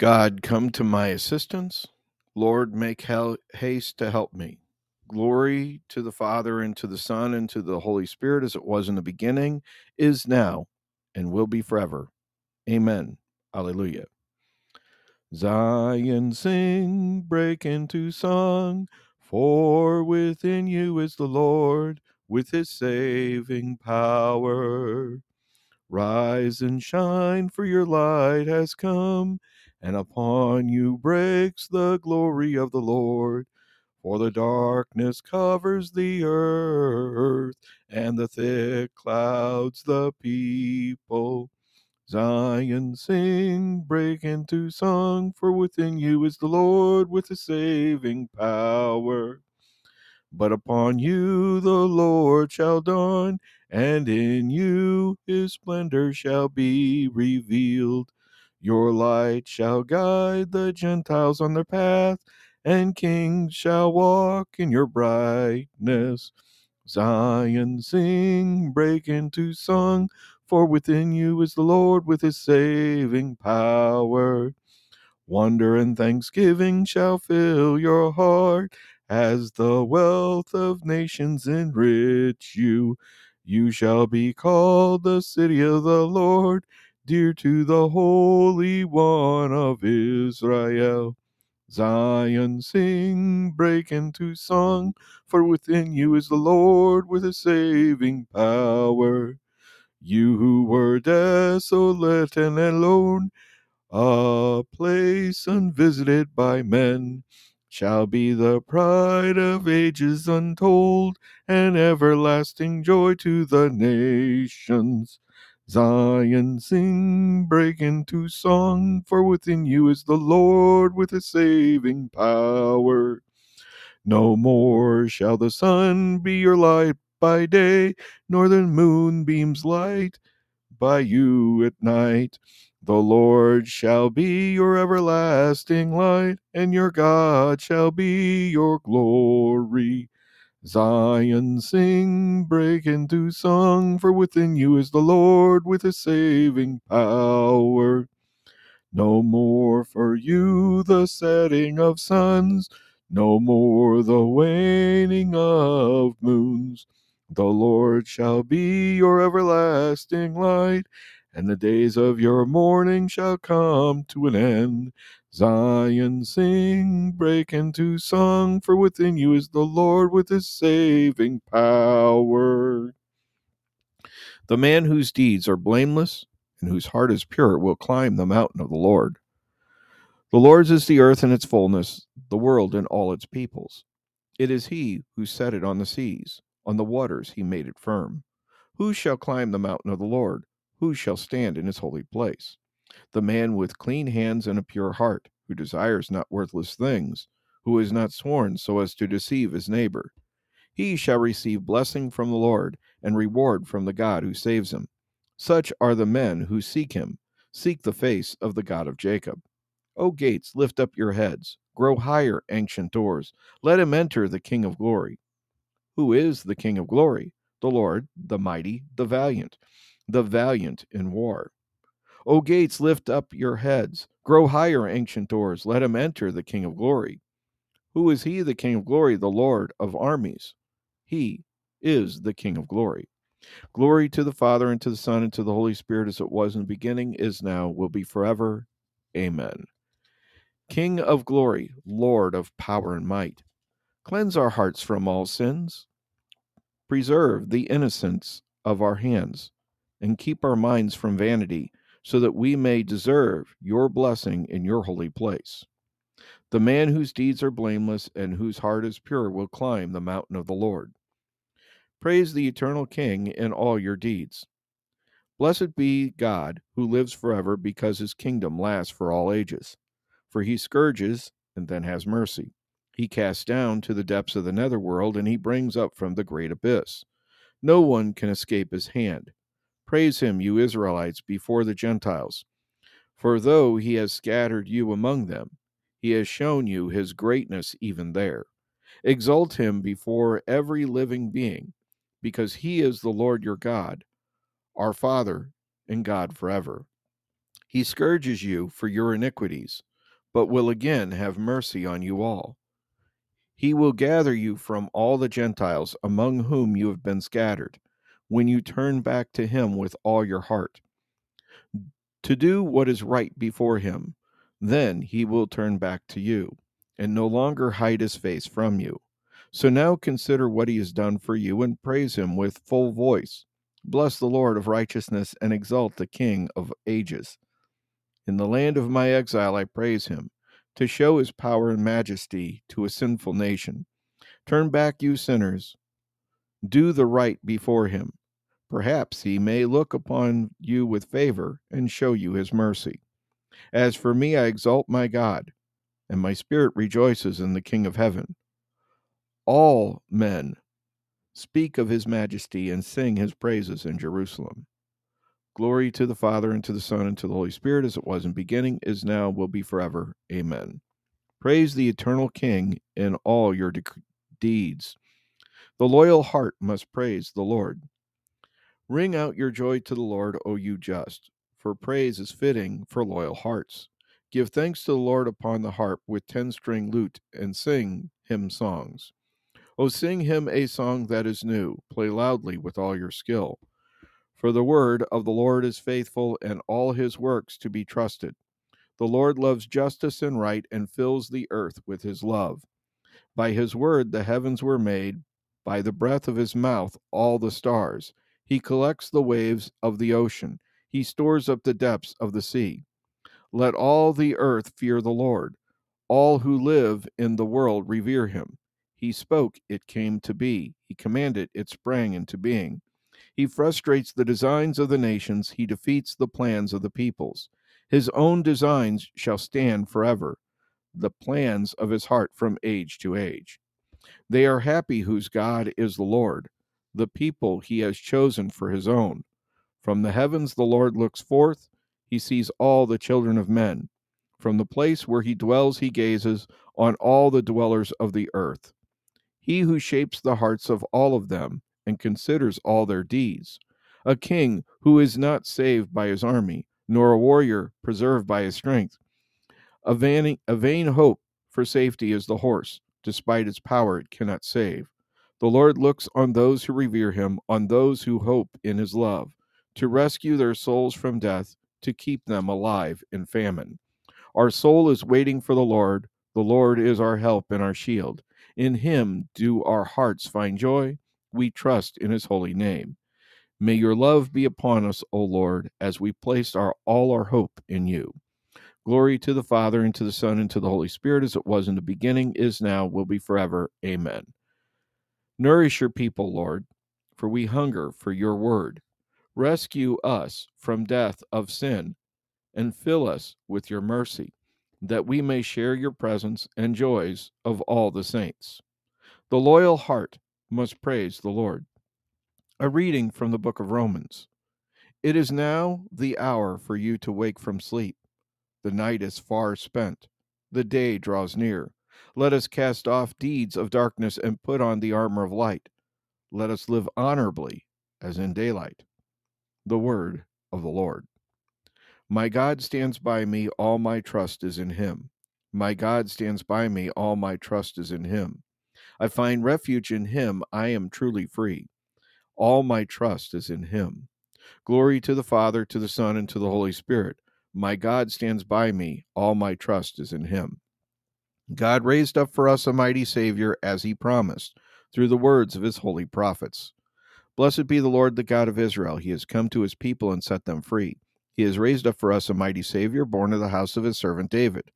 God, come to my assistance. Lord, make hel- haste to help me. Glory to the Father, and to the Son, and to the Holy Spirit, as it was in the beginning, is now, and will be forever. Amen. Alleluia. Zion, sing, break into song, for within you is the Lord, with his saving power. Rise and shine, for your light has come, and upon you breaks the glory of the Lord. For the darkness covers the earth, and the thick clouds the people. Zion, sing, break into song, for within you is the Lord with the saving power. But upon you the Lord shall dawn, and in you his splendor shall be revealed. Your light shall guide the Gentiles on their path, and kings shall walk in your brightness. Zion, sing, break into song, for within you is the Lord with his saving power. Wonder and thanksgiving shall fill your heart as the wealth of nations enrich you. You shall be called the city of the Lord, dear to the Holy One of Israel. Zion, sing, break into song, for within you is the Lord with a saving power. You who were desolate and alone, a place unvisited by men shall be the pride of ages untold and everlasting joy to the nations. Zion, sing, break into song, for within you is the Lord with a saving power. No more shall the sun be your light by day, nor the moonbeams light by you at night. The Lord shall be your everlasting light, and your God shall be your glory. Zion, sing, break into song, for within you is the Lord with his saving power. No more for you the setting of suns, no more the waning of moons. The Lord shall be your everlasting light, and the days of your mourning shall come to an end. Zion, sing, break into song, for within you is the Lord with his saving power. The man whose deeds are blameless and whose heart is pure will climb the mountain of the Lord. The Lord's is the earth and its fullness, the world and all its peoples. It is he who set it on the seas, on the waters he made it firm. Who shall climb the mountain of the Lord? Who shall stand in his holy place? The man with clean hands and a pure heart, who desires not worthless things, who is not sworn so as to deceive his neighbor. He shall receive blessing from the Lord and reward from the God who saves him. Such are the men who seek him, seek the face of the God of Jacob. O gates, lift up your heads. Grow higher, ancient doors. Let him enter the King of glory. Who is the King of glory? The Lord, the mighty, the valiant, the valiant in war. O gates, lift up your heads. Grow higher, ancient doors. Let him enter the King of glory. Who is he, the King of glory? The Lord of armies. He is the King of glory. Glory to the Father, and to the Son, and to the Holy Spirit, as it was in the beginning, is now, will be forever. Amen. King of glory, Lord of power and might, cleanse our hearts from all sins, preserve the innocence of our hands, and keep our minds from vanity, so that we may deserve your blessing in your holy place. The man whose deeds are blameless and whose heart is pure will climb the mountain of the Lord. Praise the eternal King in all your deeds. Blessed be God who lives forever because his kingdom lasts for all ages. For he scourges and then has mercy. He casts down to the depths of the netherworld and he brings up from the great abyss. No one can escape his hand. Praise him, you Israelites, before the Gentiles. For though he has scattered you among them, he has shown you his greatness even there. Exalt him before every living being, because he is the Lord your God, our Father and God forever. He scourges you for your iniquities, but will again have mercy on you all. He will gather you from all the Gentiles among whom you have been scattered, when you turn back to him with all your heart, to do what is right before him. Then he will turn back to you, and no longer hide his face from you. So now consider what he has done for you, and praise him with full voice. Bless the Lord of righteousness, and exalt the King of ages. In the land of my exile I praise him, to show his power and majesty to a sinful nation. Turn back, you sinners. Do the right before him. Perhaps he may look upon you with favor and show you his mercy. As for me, I exalt my God, and my spirit rejoices in the King of heaven. All men speak of his majesty and sing his praises in Jerusalem. Glory to the Father, and to the Son, and to the Holy Spirit, as it was in beginning, is now, will be forever. Amen. Praise the eternal King in all your de- deeds. The loyal heart must praise the Lord. Ring out your joy to the Lord, O you just, for praise is fitting for loyal hearts. Give thanks to the Lord upon the harp with ten string lute, and sing him songs. O sing him a song that is new, play loudly with all your skill. For the word of the Lord is faithful, and all his works to be trusted. The Lord loves justice and right, and fills the earth with his love. By his word the heavens were made, by the breath of his mouth all the stars. He collects the waves of the ocean, he stores up the depths of the sea. Let all the earth fear the Lord, all who live in the world revere him. He spoke, it came to be. He commanded, it sprang into being. He frustrates the designs of the nations, he defeats the plans of the peoples. His own designs shall stand forever, the plans of his heart from age to age. They are happy whose God is the Lord, the people he has chosen for his own. From the heavens the Lord looks forth, he sees all the children of men. From the place where he dwells, he gazes on all the dwellers of the earth. He who shapes the hearts of all of them and considers all their deeds. A king who is not saved by his army, nor a warrior preserved by his strength. A vain, a vain hope for safety is the horse. Despite its power, it cannot save. The Lord looks on those who revere him, on those who hope in his love, to rescue their souls from death, to keep them alive in famine. Our soul is waiting for the Lord. The Lord is our help and our shield. In him do our hearts find joy we trust in his holy name. May your love be upon us, O Lord, as we place our all our hope in you. Glory to the Father, and to the Son, and to the Holy Spirit, as it was in the beginning, is now, will be forever. Amen. Nourish your people, Lord, for we hunger for your word. Rescue us from death of sin, and fill us with your mercy, that we may share your presence and joys of all the saints. The loyal heart must praise the Lord. A reading from the book of Romans. It is now the hour for you to wake from sleep. The night is far spent, the day draws near. Let us cast off deeds of darkness and put on the armor of light. Let us live honorably as in daylight. The word of the Lord. My God stands by me, all my trust is in him. My God stands by me, all my trust is in him. I find refuge in him. I am truly free. All my trust is in him. Glory to the Father, to the Son, and to the Holy Spirit. My God stands by me. All my trust is in him. God raised up for us a mighty Savior, as he promised, through the words of his holy prophets. Blessed be the Lord, the God of Israel. He has come to his people and set them free. He has raised up for us a mighty Savior, born of the house of his servant David.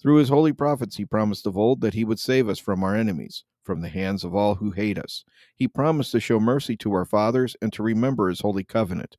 Through his holy prophets, he promised of old that he would save us from our enemies from the hands of all who hate us. He promised to show mercy to our fathers and to remember his holy covenant.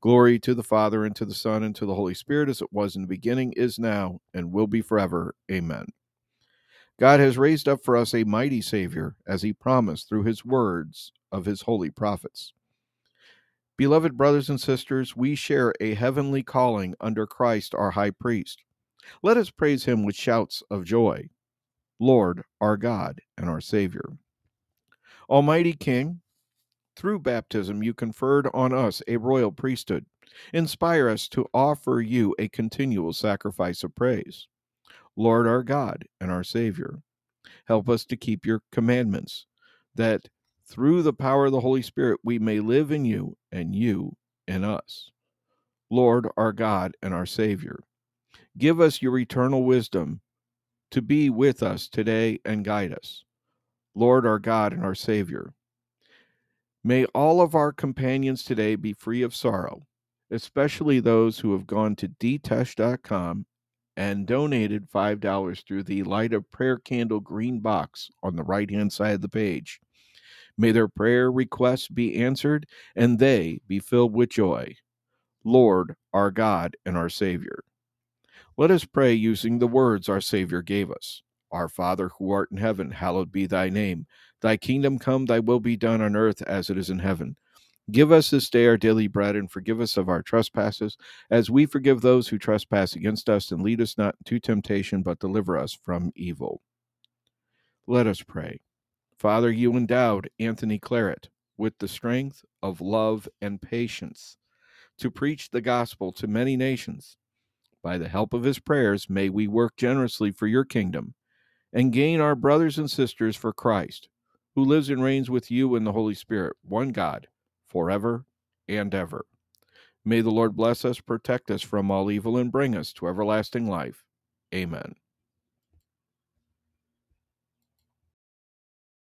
Glory to the Father, and to the Son, and to the Holy Spirit, as it was in the beginning, is now, and will be forever. Amen. God has raised up for us a mighty Savior, as he promised through his words of his holy prophets. Beloved brothers and sisters, we share a heavenly calling under Christ our high priest. Let us praise him with shouts of joy. Lord, our God and our Savior. Almighty King, through baptism you conferred on us a royal priesthood. Inspire us to offer you a continual sacrifice of praise. Lord our God and our Savior, help us to keep your commandments, that through the power of the Holy Spirit we may live in you and you in us. Lord our God and our Savior, give us your eternal wisdom to be with us today and guide us. Lord our God and our Savior, may all of our companions today be free of sorrow, especially those who have gone to dtesh.com and donated $5 through the Light of Prayer candle green box on the right hand side of the page. May their prayer requests be answered and they be filled with joy. Lord, our God and our Savior. Let us pray using the words our Savior gave us. Our Father who art in heaven, hallowed be thy name. Thy kingdom come, thy will be done on earth as it is in heaven. Give us this day our daily bread, and forgive us of our trespasses, as we forgive those who trespass against us, and lead us not into temptation, but deliver us from evil. Let us pray. Father, you endowed Anthony Claret with the strength of love and patience to preach the gospel to many nations. By the help of his prayers, may we work generously for your kingdom and gain our brothers and sisters for Christ, who lives and reigns with you in the Holy Spirit, one God forever and ever. May the Lord bless us, protect us from all evil, and bring us to everlasting life. Amen.